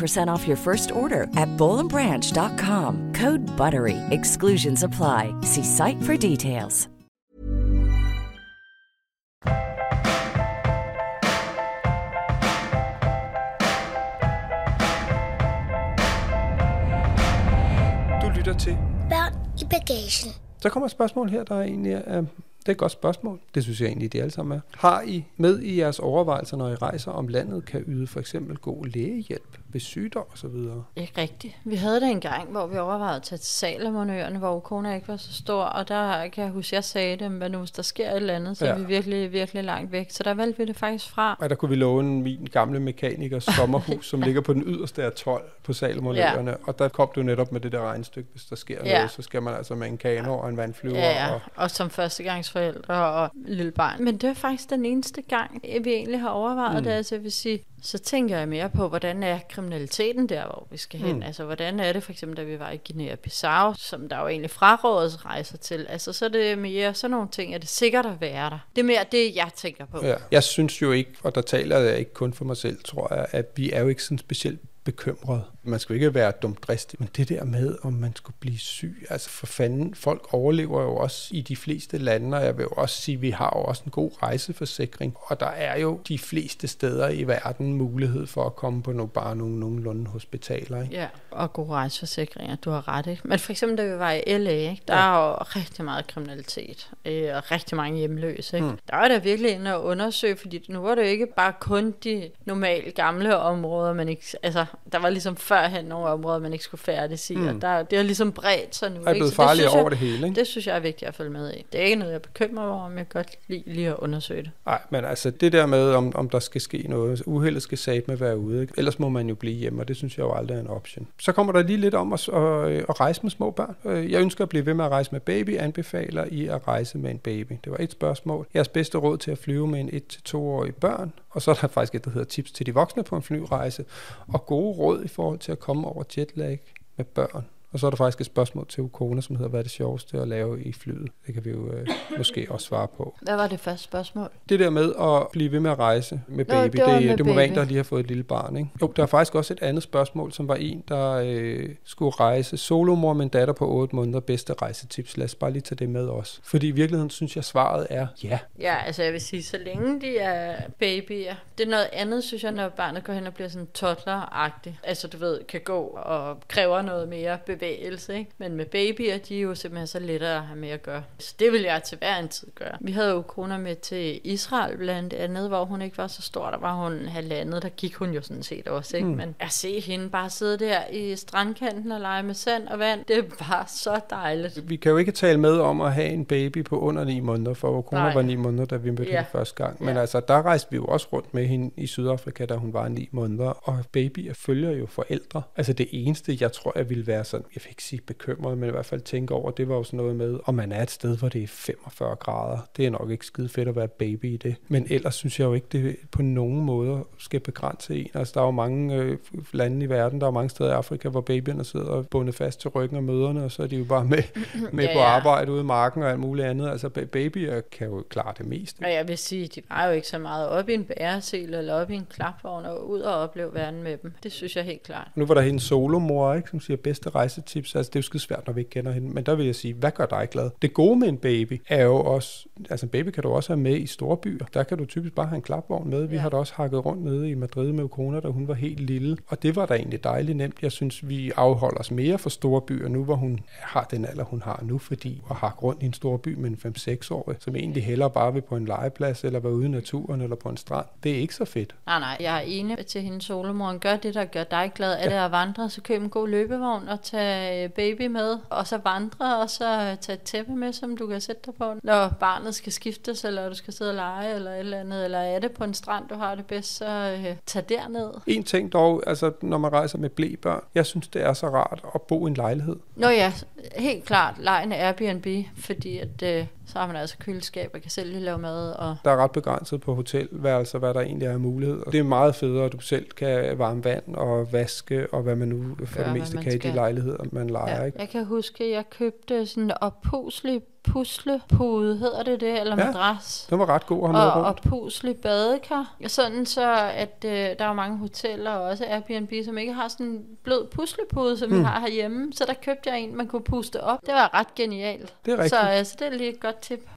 off your first order at bowlandbranch.com. Code BUTTERY. Exclusions apply. See site for details. Du lytter til. Børn i bagagen. Så kommer et spørgsmål her, der er egentlig er, det er et godt spørgsmål. Det synes jeg egentlig, de alle sammen er. Har I med i jeres overvejelser, når I rejser, om landet kan yde for eksempel god lægehjælp ved sygdom osv.? Ikke rigtigt. Vi havde det en gang, hvor vi overvejede at tage til Salomonøerne, hvor Ukona ikke var så stor, og der kan jeg huske, jeg sagde dem, hvad nu hvis der sker et eller andet, så ja. Er vi virkelig, virkelig langt væk. Så der valgte vi det faktisk fra. Og der kunne vi låne min gamle mekanikers sommerhus, *laughs* som ligger på den yderste af 12 på Salomonøerne. Ja. Og der kom du netop med det der regnstykke, hvis der sker Ja. noget, så skal man altså med en kano og en vandflyver. Ja, ja. Og, Og som førstegangsforældre og lille barn. Men det er faktisk den eneste gang, vi egentlig har overvejet mm. det. Altså, jeg vil sige, så tænker jeg mere på, hvordan er kriminaliteten der, hvor vi skal hen. Mm. Altså, hvordan er det for eksempel, da vi var i Guinea-Bissau, som der jo egentlig frarådes rejser til. Altså, så er det mere sådan nogle ting, er det sikkert at være der. Det er mere det, jeg tænker på. ja. Jeg synes jo ikke, og der taler jeg ikke kun for mig selv, tror jeg, at vi er jo ikke sådan specielt bekymret. Man skal jo ikke være dumdristig, men det der med, om man skulle blive syg, altså for fanden, folk overlever jo også i de fleste lande, og jeg vil jo også sige, at vi har jo også en god rejseforsikring, og der er jo de fleste steder i verden mulighed for at komme på nogle, bare nogle nogenlunde hospitaler. Ikke? Ja, og gode rejseforsikringer, du har ret, ikke? Men for eksempel, da vi var i LA, ikke? der ja. er jo rigtig meget kriminalitet, øh, og rigtig mange hjemløse, ikke? Mm. Der var der virkelig inde at undersøge, fordi nu var det jo ikke bare kun de normale gamle områder, man ikke, altså, der var ligesom førhen nogle områder, man ikke skulle færdes i, mm. og der, det har ligesom bredt sig nu, Og er blevet farligere synes jeg- over det hele, ikke? Det synes jeg er vigtigt at følge med i. Det er ikke noget, jeg bekymrer mig om, jeg kan godt lide lige at undersøge det. Nej, men altså det der med, om, om der skal ske noget, uheldet skal sat med være ude, ikke? ellers må man jo blive hjemme, og det synes jeg jo aldrig er en option. Så kommer der lige lidt om at, at, at rejse med små børn. Øh, Jeg ønsker at blive ved med at rejse med baby, anbefaler I at rejse med en baby. Det var et spørgsmål. Jeres bedste råd til at flyve med en 1-2-årig børn, og så er der faktisk et, der hedder tips til de voksne på en flyrejse, og gode råd i forhold til at komme over jetlag med børn. Og så er der faktisk et spørgsmål til Ukona, som hedder, hvad er det sjoveste at lave i flyet? Det kan vi jo øh, måske også svare på. Hvad var det første spørgsmål? Det der med at blive ved med at rejse med Nå, baby, det var det, med det må være en, der lige har fået et lille barn. Ikke? Jo, der er faktisk også et andet spørgsmål, som var en, der øh, skulle rejse. Solomor med en datter på 8 måneder, bedste rejsetips. Lad os bare lige tage det med os. Fordi i virkeligheden synes jeg, svaret er ja. Ja, altså jeg vil sige, så længe de er babyer. Det er noget andet, synes jeg, når barnet går hen og bliver sådan toddler-agtigt. Altså du ved, kan gå og kræver noget mere bevægelse, ikke? Men med babyer, de er jo simpelthen så lettere at have med at gøre. Så det vil jeg til hver en tid gøre. Vi havde jo kroner med til Israel blandt andet, hvor hun ikke var så stor. Der var hun halvandet, der gik hun jo sådan set også, ikke? Mm. Men at se hende bare sidde der i strandkanten og lege med sand og vand, det var så dejligt. Vi kan jo ikke tale med om at have en baby på under 9 måneder, for Ukona Nej. var 9 måneder, da vi mødte Ja. hende første gang. Men Ja. altså, der rejste vi jo også rundt med hende i Sydafrika, da hun var 9 måneder, og babyer følger jo forældre. Altså det eneste, jeg tror, jeg ville være sådan jeg vil ikke sige bekymret, men i hvert fald tænke over, det var jo sådan noget med, om man er et sted, hvor det er 45 grader. Det er nok ikke skide fedt at være baby i det. Men ellers synes jeg jo ikke, det på nogen måde skal begrænse en. Altså, der er jo mange øh, lande i verden, der er mange steder i Afrika, hvor babyerne sidder bundet fast til ryggen af møderne, og så er de jo bare med, *laughs* med Ja, på ja. arbejde ude i marken og alt muligt andet. Altså, ba- babyer kan jo klare det meste. Og jeg vil sige, de var jo ikke så meget op i en bæresel eller op i en klapvogn og ud og opleve verden med dem. Det synes jeg helt klart. Nu var der hende solomor, ikke, som siger bedste rejsetips. Altså, det er jo skide svært, når vi ikke kender hende. Men der vil jeg sige, hvad gør dig glad? Det gode med en baby er jo også... Altså, en baby kan du også have med i store byer. Der kan du typisk bare have en klapvogn med. Vi Ja. har da også hakket rundt nede i Madrid med Ukona, da hun var helt lille. Og det var da egentlig dejligt nemt. Jeg synes, vi afholder os mere for store byer nu, hvor hun har den alder, hun har nu, fordi at hakke rundt i en stor by med en 5-6-årig, som egentlig hellere bare vil på en legeplads, eller være ude i naturen, eller på en strand. Det er ikke så fedt. Nej, nej, jeg er enig til hendes solomoren. Gør det, der gør dig glad. Er det at vandre, så køb en god løbevogn og tag øh, baby med. Og så vandre, og så tag et tæppe med, som du kan sætte dig på. Når barnet skal skiftes, eller du skal sidde og lege, eller et eller andet. Eller er det på en strand, du har det bedst, så øh, tag derned. En ting dog, altså når man rejser med blæbørn, jeg synes, det er så rart at bo i en lejlighed. Nå ja, helt klart. Lejen er Airbnb, fordi at, øh, så har man altså køleskab og kan selv lige lave mad. Og Der er ret begrænset på hotelværelser, hvad der egentlig er af muligheder. Det er meget federe, at du selv kan varme vand og vaske, og hvad man nu for Gøre, det meste kan i de lejligheder, man lejer. Ja, Ikke? jeg kan huske, at jeg købte sådan en oppuslig puslepude, hedder det det, eller Ja. madras. Den var ret god at have med Og, og rundt. puslig badekar. Sådan så, at øh, der er mange hoteller og også Airbnb, som ikke har sådan en blød puslepude, som mm. vi har herhjemme. Så der købte jeg en, man kunne puste op. Det var ret genialt. Det er rigtigt. Så altså, det er lige et godt tip.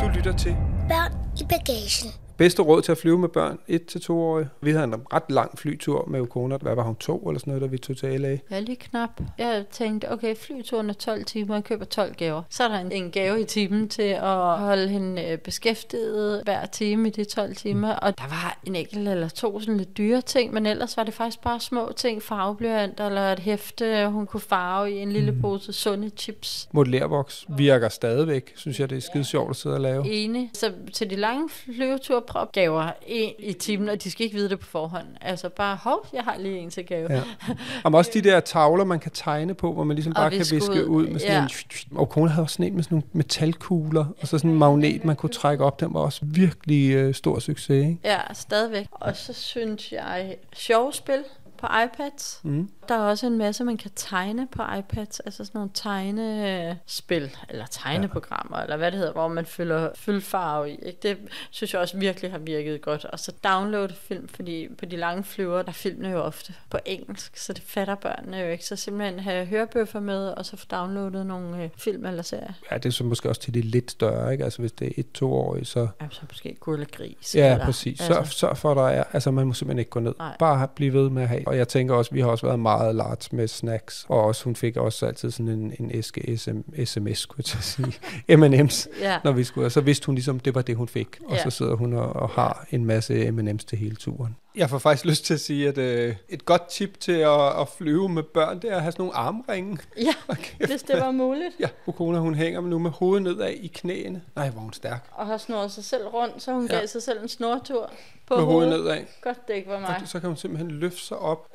Du lytter til Børn i bagagen. Bedste råd til at flyve med børn, 1-2-årige. Vi havde en ret lang flytur med Ukona. Hvad var hun, to eller sådan noget, da vi tog til LA? Er lige knap. Jeg tænkte, okay, flyturen er 12 timer, jeg køber 12 gaver. Så er der en, en gave i timen til at holde hende øh, beskæftiget hver time i de 12 timer. Og der var en enkelt eller to sådan lidt dyre ting, men ellers var det faktisk bare små ting. Farveblyanter eller et hæfte, hun kunne farve i en lille pose sunde chips. Modellervoks virker stadigvæk, synes jeg, det er skide sjovt at sidde og lave. Enig. Så til de lange flyveture, prøv gaver en i timen, og de skal ikke vide det på forhånd. Altså bare, hov, jeg har lige en til gave. Ja. *laughs* Om også de der tavler, man kan tegne på, hvor man ligesom bare kan viske viske ud. ud med sådan Ja. en... Og kone havde også sådan en med sådan nogle metalkugler, og så sådan en magnet, man kunne trække op. Den var også virkelig øh, stor succes, ikke? Ja, stadigvæk. Og så synes jeg, sjove spil på iPads. Mm. Der er også en masse, man kan tegne på iPads. Altså sådan nogle tegnespil, eller tegneprogrammer, ja. eller hvad det hedder, hvor man fylder fyldfarve i. Ikke? Det synes jeg også virkelig har virket godt. Og så download film, fordi på de lange flyver, der er filmene jo ofte på engelsk, så det fatter børnene jo ikke. Så simpelthen have hørebøffer med, og så få downloadet nogle øh, film eller serier. Ja, det er så måske også til de lidt større, ikke? Altså hvis det er et-to-årige, så... Ja, så måske Gurle Gris. Ja, eller, præcis. Sørg, Altså, sørg for, at der er... Altså, man må simpelthen ikke gå ned. Nej. Bare blive ved med at have. Og jeg tænker også, vi har også været meget large med snacks. Og også, hun fik også altid sådan en, en æske SM, sms, skulle jeg sige. *laughs* M&M's, ja. når vi skulle. Og så vidste hun ligesom, det var det, hun fik. Og Ja. så sidder hun og, og har en masse M&M's til hele turen. Jeg får faktisk lyst til at sige, at øh, et godt tip til at, at flyve med børn, det er at have sådan nogle armringe. ja, *laughs* Okay. hvis det var muligt. Ja, Ukona, hun hænger nu med hovedet nedad i knæene. Nej, hvor er hun stærk. og har snurret sig selv rundt, så hun Ja. gav sig selv en snortur på Med hovedet hovedet. nedad. Godt, det ikke var mig. Og så kan hun simpelthen løfte sig op.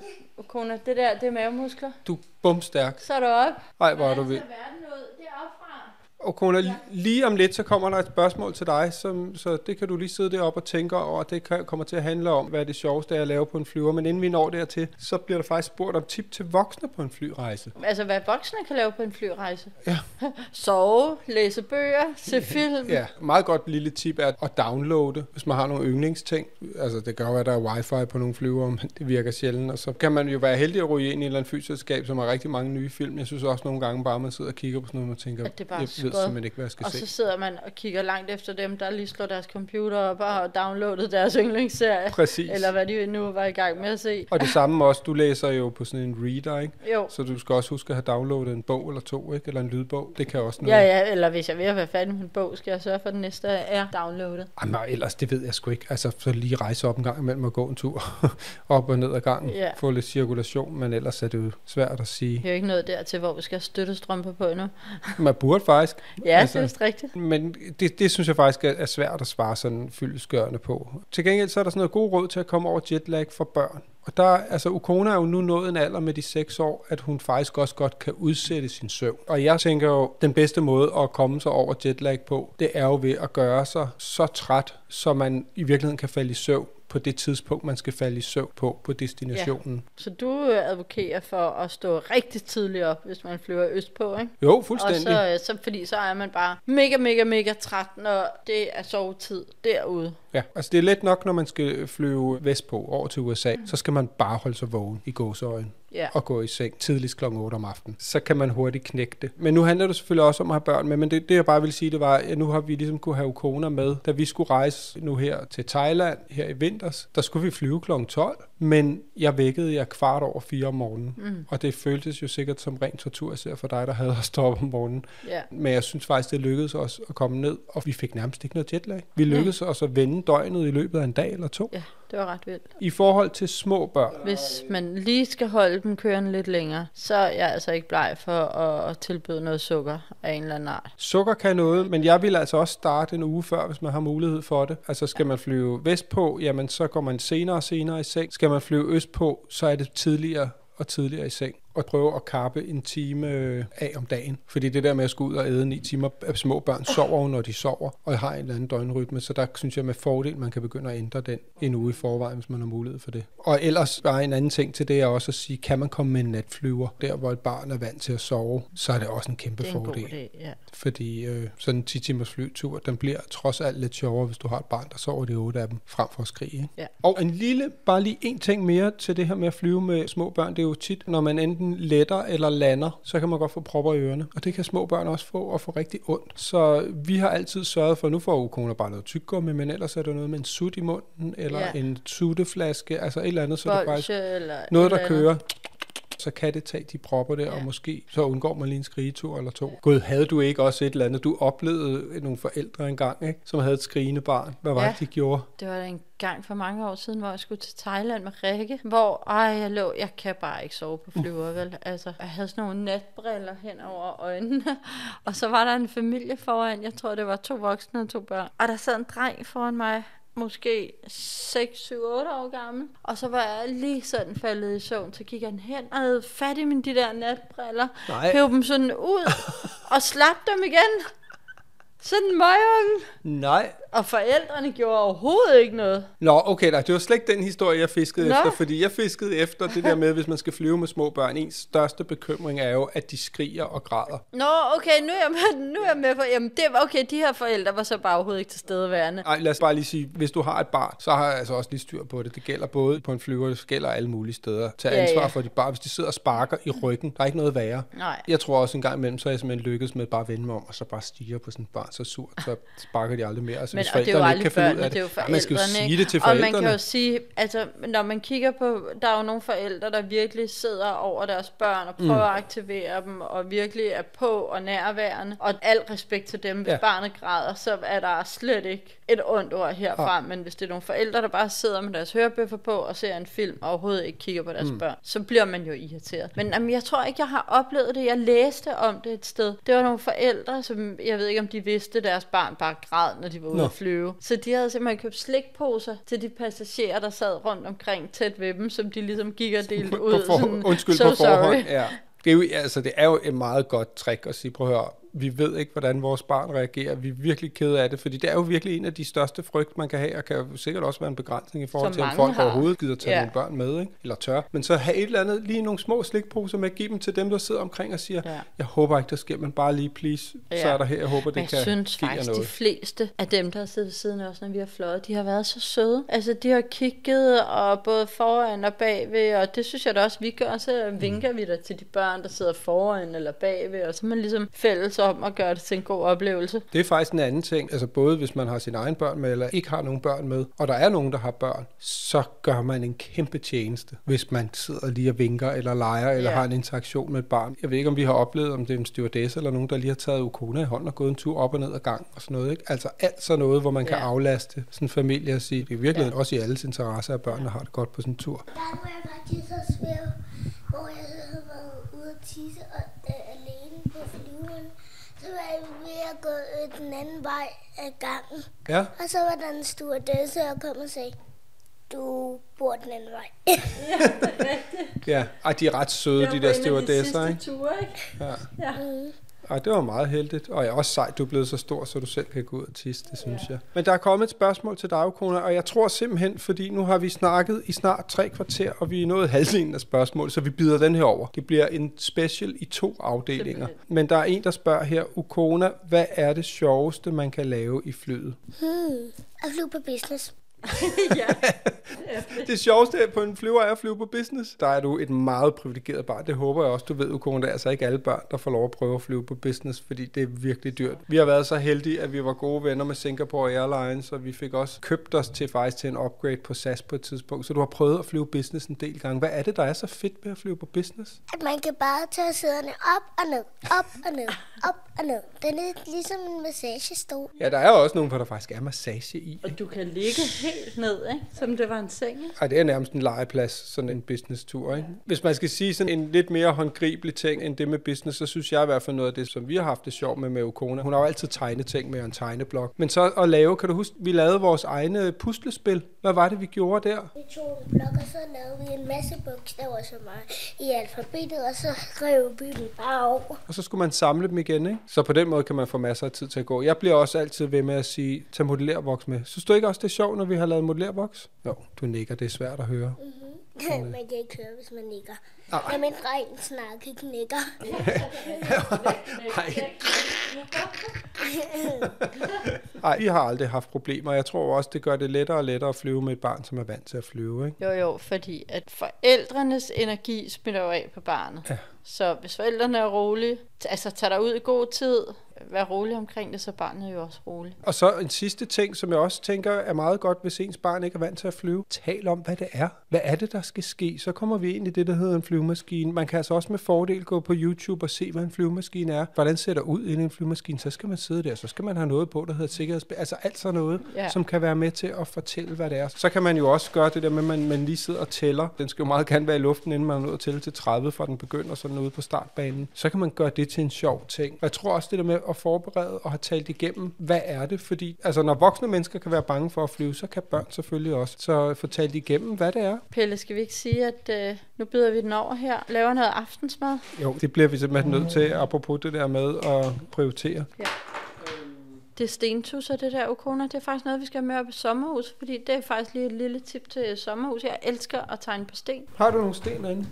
Kona, det der, det er mavemuskler. Du er bumstærk. Så er du op. Ej, hvor er du vild. verden ud deropfra. Og Kona, lige om lidt, så kommer der et spørgsmål til dig, som, så det kan du lige sidde deroppe og tænke over. Det kan, kommer til at handle om, hvad det sjoveste er at lave på en flyver. Men inden vi når dertil, så bliver der faktisk spurgt om tip til voksne på en flyrejse. Altså, hvad voksne kan lave på en flyrejse. Ja. *laughs* Sove, læse bøger, se film. Ja, meget godt lille tip er at downloade, hvis man har nogle yndlingsting. Altså, det kan jo at der er wifi på nogle flyver, men det virker sjældent. Og så kan man jo være heldig at ryge ind i et eller andet flyselskab, som har rigtig mange nye film. Jeg synes også nogle gange bare, man sidder og kigger på sådan noget, og tænker, At det bare ved simpelthen ikke, hvad jeg skal Og se. så sidder man og kigger langt efter dem, der lige slår deres computer op og har downloadet deres yndlingsserie. Præcis. Eller hvad de nu var i gang med at se. Og det samme også, du læser jo på sådan en reader, ikke? Jo. Så du skal også huske at have downloadet en bog eller to, ikke? Eller en lydbog. Det kan også noget. Ja, ja, eller hvis jeg er ved at være færdig med en bog, skal jeg sørge for, at den næste er downloadet. Jamen, ellers, det ved jeg sgu ikke. Altså, så lige rejse op en gang imellem og gå en tur *laughs* op og ned ad gangen. Ja. Få lidt cirkulation, men ellers er det jo svært at sige. Vi er jo ikke nået dertil, hvor vi skal have støttestrømper på endnu. Man burde faktisk, Ja, altså, det er vist rigtigt. Men det, det synes jeg faktisk er, er svært at svare sådan fyldesgørende på. Til gengæld så er der sådan noget god råd til at komme over jetlag for børn. Og der, altså Ukona er jo nu nået en alder med de 6 år, at hun faktisk også godt kan udsætte sin søvn. Og jeg tænker jo, den bedste måde at komme sig over jetlag på, det er jo ved at gøre sig så træt, så man i virkeligheden kan falde i søvn på det tidspunkt, man skal falde i søvn på, på destinationen. Ja. Så du øh, advokerer for at stå rigtig tidligt op, hvis man flyver østpå, ikke? Jo, fuldstændig. Og så, øh, så, fordi så er man bare mega, mega, mega træt, når det er sovetid derude. Ja, altså det er let nok, når man skal flyve vestpå over til USA, mm. så skal man bare holde sig vågen i gåseøjen Ja. og gå i seng tidligst kl. 8 om aftenen. Så kan man hurtigt knække det. Men nu handler det selvfølgelig også om at have børn med, men det, det jeg bare vil sige, det var, at nu har vi ligesom kunne have Ukona med. Da vi skulle rejse nu her til Thailand her i vinters, der skulle vi flyve kl. 12, men jeg vækkede jer kvart over fire om morgenen. Mm. Og det føltes jo sikkert som ren tortur, især for dig, der havde at stå op om morgenen. Ja. Men jeg synes faktisk, det lykkedes os at komme ned, og vi fik nærmest ikke noget jetlag. Vi lykkedes os at vende døgnet i løbet af en dag eller to. Ja, det var ret vildt. I forhold til små børn, Hvis man lige skal holde dem kørende lidt længere, så er jeg altså ikke bleg for at, tilbyde noget sukker af en eller anden art. Sukker kan noget, men jeg vil altså også starte en uge før, hvis man har mulighed for det. Altså skal man flyve vestpå, jamen så går man senere og senere i seng. Skal man flyve østpå, så er det tidligere og tidligere i seng og prøve at kappe en time øh, af om dagen. Fordi det der med at skulle ud og æde ni timer, at små børn sover jo, når de sover, og har en eller anden døgnrytme, så der synes jeg med fordel, man kan begynde at ændre den en uge i forvejen, hvis man har mulighed for det. Og ellers bare en anden ting til det er også at sige, kan man komme med en natflyver, der hvor et barn er vant til at sove, så er det også en kæmpe Det er en god fordel. idé, ja. Fordi øh, sådan en 10 timers flytur, den bliver trods alt lidt sjovere, hvis du har et barn, der sover de otte af dem, frem for at skrige. Ikke? Ja. Og en lille, bare lige en ting mere til det her med at flyve med små børn, det er jo tit, når man enten letter eller lander, så kan man godt få propper i ørerne. Og det kan små børn også få, og få rigtig ondt. Så vi har altid sørget for, nu får Ukona bare noget tyggegummi, men ellers er der noget med en sut i munden, eller Ja. en sutteflaske, altså et eller andet, så det faktisk Bolsje eller noget, et der kører, så kan det tage de propper der, ja. og måske så undgår man lige en skrigetur eller to. Gud, havde du ikke også et eller andet? Du oplevede nogle forældre engang, ikke? som havde et skrigende barn. Hvad var Ja. det, de gjorde? Det var en gang for mange år siden, hvor jeg skulle til Thailand med Rikke, hvor ej, jeg lå, jeg kan bare ikke sove på flyver, vel? Altså, jeg havde sådan nogle natbriller hen over øjnene, *laughs* og så var der en familie foran, jeg tror, det var to voksne og to børn, og der sad en dreng foran mig, måske 6, 7, 8 år gammel. Og så var jeg lige sådan faldet i søvn, så gik han hen og havde fat i mine de der natbriller, Nej. dem sådan ud *laughs* og slap dem igen. Sådan en møgunge. Nej. Og forældrene gjorde overhovedet ikke noget. Nå, okay, nej, det var slet ikke den historie, jeg fiskede Nå. efter, fordi jeg fiskede efter det der med, hvis man skal flyve med små børn. Ens største bekymring er jo, at de skriger og græder. Nå, okay, nu er jeg med, *laughs* nu er jeg med på, jamen det var okay, de her forældre var så bare overhovedet ikke til stedeværende. Ej, lad os bare lige sige, hvis du har et barn, så har jeg altså også lige styr på det. Det gælder både på en flyver, det gælder alle mulige steder. Tag Ja, ansvar ja. for dit barn. Hvis de sidder og sparker i ryggen, der er ikke noget værre. Nej. Jeg tror også en gang imellem, så er jeg simpelthen lykkedes med bare at vende mig om, og så bare stige på sådan et barn så surt, så sparker de aldrig mere. Altså, Men hvis og det er jo forældrene ikke kan finde ud af det er jo Ja, forældrene. man skal jo sige det til Og man forældrene. kan jo sige, altså når man kigger på, der er jo nogle forældre, der virkelig sidder over deres børn og prøver mm. at aktivere dem, og virkelig er på og nærværende. Og al respekt til dem, hvis ja. barnet græder, så er der slet ikke et ondt ord herfra. Ja. Men hvis det er nogle forældre, der bare sidder med deres hørebøffer på og ser en film, og overhovedet ikke kigger på deres mm. børn, så bliver man jo irriteret. Men jamen, jeg tror ikke, jeg har oplevet det. Jeg læste om det et sted. Det var nogle forældre, som jeg ved ikke, om de vidste, at deres barn bare græd, når de var ude Nå. at flyve. Så de havde simpelthen købt slikposer til de passagerer, der sad rundt omkring tæt ved dem, som de ligesom gik og delte ud. for, sådan, undskyld so på forhånd. sorry. Ja. Det er, jo, altså, det er jo et meget godt trick at sige, prøv at høre, vi ved ikke, hvordan vores barn reagerer. Vi er virkelig kede af det, fordi det er jo virkelig en af de største frygt, man kan have, og kan jo sikkert også være en begrænsning i forhold Som til, om folk har. overhovedet gider tage Ja. nogle børn med, ikke? eller tør. Men så have et eller andet, lige nogle små slikposer med, give dem til dem, der sidder omkring og siger, Ja. jeg håber ikke, der sker, men bare lige please, så Ja. er der her, jeg håber, det jeg kan synes give jer faktisk, noget. de fleste af dem, der har siddet ved siden os, når vi har fløjet, de har været så søde. Altså, de har kigget og både foran og bagved, og det synes jeg da også, vi gør. Så vinker vi da til de børn, der sidder foran eller bagved, og så er man ligesom fælles om at gøre det til en god oplevelse. Det er faktisk en anden ting. Altså både hvis man har sine egne børn med, eller ikke har nogen børn med, og der er nogen, der har børn, så gør man en kæmpe tjeneste, hvis man sidder lige og vinker, eller leger, eller Ja. har en interaktion med et barn. Jeg ved ikke, om vi har oplevet, om det er en stewardess, eller nogen, der lige har taget Ukona i hånden og gået en tur op og ned ad gang, og sådan noget. Ikke? Altså alt sådan noget, hvor man kan Ja. aflaste sådan en familie og sige, det er virkelig også i alles interesse, at børnene har det godt på sådan en tur. Der jeg faktisk hvor jeg så havde været ude at tisse og, øh, alene på flyveren. Så var vi ved at gå den anden vej af gangen. Ja. Og så var der en stewardesse, og kom og sagde, du bor den anden vej. *laughs* Ja, Ej, de er ret søde, de der stewardesser, ikke? Ture, ikke? Ja. Ja. Ej, det var meget heldigt. Og jeg er også sejt, du er blevet så stor, så du selv kan gå ud og tisse, det synes jeg. Men der er kommet et spørgsmål til dig, Kona, og jeg tror simpelthen, fordi nu har vi snakket i snart tre kvarter, og vi er nået halvdelen af spørgsmål, så vi bider den her over. Det bliver en special i to afdelinger. Men der er en, der spørger her, Ukona, hvad er det sjoveste, man kan lave i flyet? Hmm. At flyve på business. *laughs* *laughs* Det sjoveste på en flyver er at flyve på business. Der er du et meget privilegeret barn. Det håber jeg også, du ved, Ukona. Det er altså ikke alle børn, der får lov at prøve at flyve på business, fordi det er virkelig dyrt. Vi har været så heldige, at vi var gode venner med Singapore Airlines, og vi fik også købt os til faktisk til en upgrade på SAS på et tidspunkt. Så du har prøvet at flyve business en del gange. Hvad er det, der er så fedt ved at flyve på business? At man kan bare tage sæderne op og ned, op og ned, op og ned. Det er lidt ligesom en massagestol. Ja, der er også nogen, hvor der faktisk er massage i. Og du kan ligge helt ned, ikke? Som det var en seng, ikke? Ej, det er nærmest en legeplads, sådan en business-tur, ikke? Hvis man skal sige sådan en lidt mere håndgribelig ting end det med business, så synes jeg i hvert fald noget af det, som vi har haft det sjovt med med Ukona. Hun har jo altid tegnet ting med en tegneblok. Men så at lave, kan du huske, vi lavede vores egne puslespil. Hvad var det, vi gjorde der? Vi tog en blok, og så lavede vi en masse bogstaver som er i alfabetet, og så skrev vi dem bare over. Og så skulle man samle dem igen, ikke? Så på den måde kan man få masser af tid til at gå. Jeg bliver også altid ved med at sige, tag modellervoks med. Synes du ikke også, det er sjovt, når vi har lavet modellervoks? Jo, du nikker, det er svært at høre. *laughs* man kan ikke høre, hvis man nikker. Nej. Når min dreng snakker knækker. Nej. *laughs* Ej, vi har aldrig haft problemer. Jeg tror også, det gør det lettere og lettere at flyve med et barn, som er vant til at flyve, ikke? Jo, jo, fordi at forældrenes energi smitter jo af på barnet. Ja. Så hvis forældrene er rolige, altså tager dig ud i god tid, vær rolig omkring det, så barnet er jo også rolig. Og så en sidste ting, som jeg også tænker er meget godt, hvis ens barn ikke er vant til at flyve. Tal om, hvad det er. Hvad er det, der skal ske? Så kommer vi ind i det, der hedder en flyvemaskine. Man kan altså også med fordel gå på YouTube og se, hvad en flyvemaskine er. Hvordan ser der ud inde i en flyvemaskine? Så skal man sidde der. Så skal man have noget på, der hedder sikkerhedsspil. Altså alt sådan noget, ja. Som kan være med til at fortælle, hvad det er. Så kan man jo også gøre det der med, at man, man lige sidder og tæller. Den skal jo meget gerne være i luften, inden man er nået at tælle til 30, fra den begynder sådan ude på startbanen. Så kan man gøre det til en sjov ting. Og jeg tror også det der med at forberede og have talt igennem, hvad er det? Fordi altså, når voksne mennesker kan være bange for at flyve, så kan børn selvfølgelig også. Så få talt igennem, hvad det er. Pelle, skal vi ikke sige, at øh, nu byder vi den over her? Laver noget aftensmad? Jo, det bliver vi simpelthen nødt til, apropos det der med at prioritere. Det er stentusser, det der Okona. Det er faktisk noget, vi skal have med op i sommerhus, fordi det er faktisk lige et lille tip til sommerhus. Jeg elsker at tegne på sten. Har du nogle sten derinde?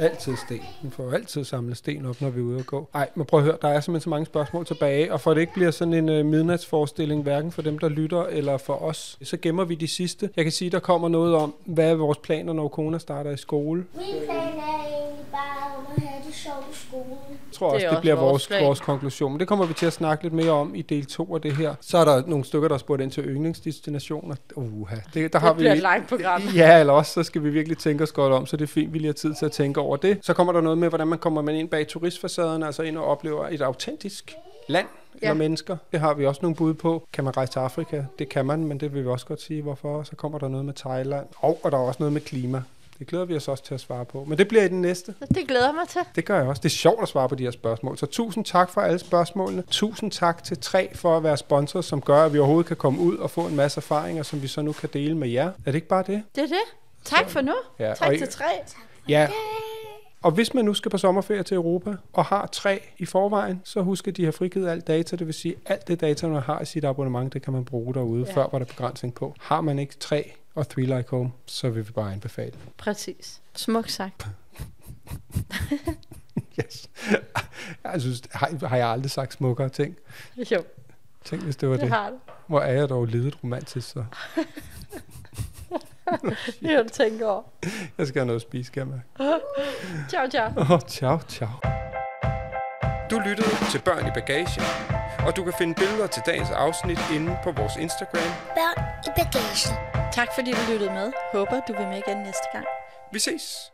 Altid sten. Vi får jo altid samlet sten op, når vi er ude og gå. Nej, men prøv at høre, der er simpelthen så mange spørgsmål tilbage, og for at det ikke bliver sådan en øh, midnatsforestilling, hverken for dem, der lytter, eller for os, så gemmer vi de sidste. Jeg kan sige, der kommer noget om, hvad er vores planer, når Kona starter i skole. Min plan er egentlig bare om at have det sjovt i skolen. Jeg tror Det også, det også bliver vores vores, vores konklusion. Men det kommer vi til at snakke lidt mere om i del 2 af det her. Så er der nogle stykker, der har spurgt ind til yndlingsdestinationer. Uha, det, der har Det bliver vi... et langt program. Ja, eller også så skal vi virkelig tænke os godt om, så det er fint, vi lige har tid til at tænke over det. Så kommer der noget med, hvordan man kommer man ind bag turistfacaderne, altså ind og oplever et autentisk land eller Ja. mennesker. Det har vi også nogle bud på. Kan man rejse til Afrika? Det kan man, men det vil vi også godt sige, hvorfor. Så kommer der noget med Thailand. Og, og der er også noget med klima. Det glæder vi os også til at svare på. Men det bliver i den næste. Det glæder mig til. Det gør jeg også. Det er sjovt at svare på de her spørgsmål. Så tusind tak for alle spørgsmålene. Tusind tak til tre for at være sponsor, som gør, at vi overhovedet kan komme ud og få en masse erfaringer, som vi så nu kan dele med jer. Er det ikke bare det? Det er det. Tak for nu. Ja, tak til tre. Ja. Og hvis man nu skal på sommerferie til Europa og har tre i forvejen, så husk, at de har frigivet alt data. Det vil sige, alt det data, man har i sit abonnement, det kan man bruge derude. Ja. Før var der begrænsning på. Har man ikke tre og Three Like Home, så vil vi bare anbefale. Præcis. Smuk sagt. *laughs* Yes. Jeg synes, har, har jeg aldrig sagt smukkere ting? Jo, Tænk, hvis det var det det. har du. Hvor er jeg dog lidet romantisk, så. *laughs* Det kan du tænke over. Jeg skal have noget at spise, skal jeg. Ciao, ciao. Åh, oh, ciao, ciao. Du lyttede til Børn i Bagage, og du kan finde billeder til dagens afsnit inde på vores Instagram. Børn i bagagen. Tak fordi du lyttede med. Håber, du vil med igen næste gang. Vi ses!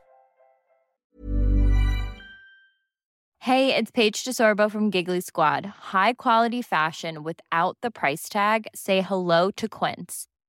Hey, it's Paige DeSorbo from Giggly Squad. High quality fashion without the price tag. Say hello to Quince.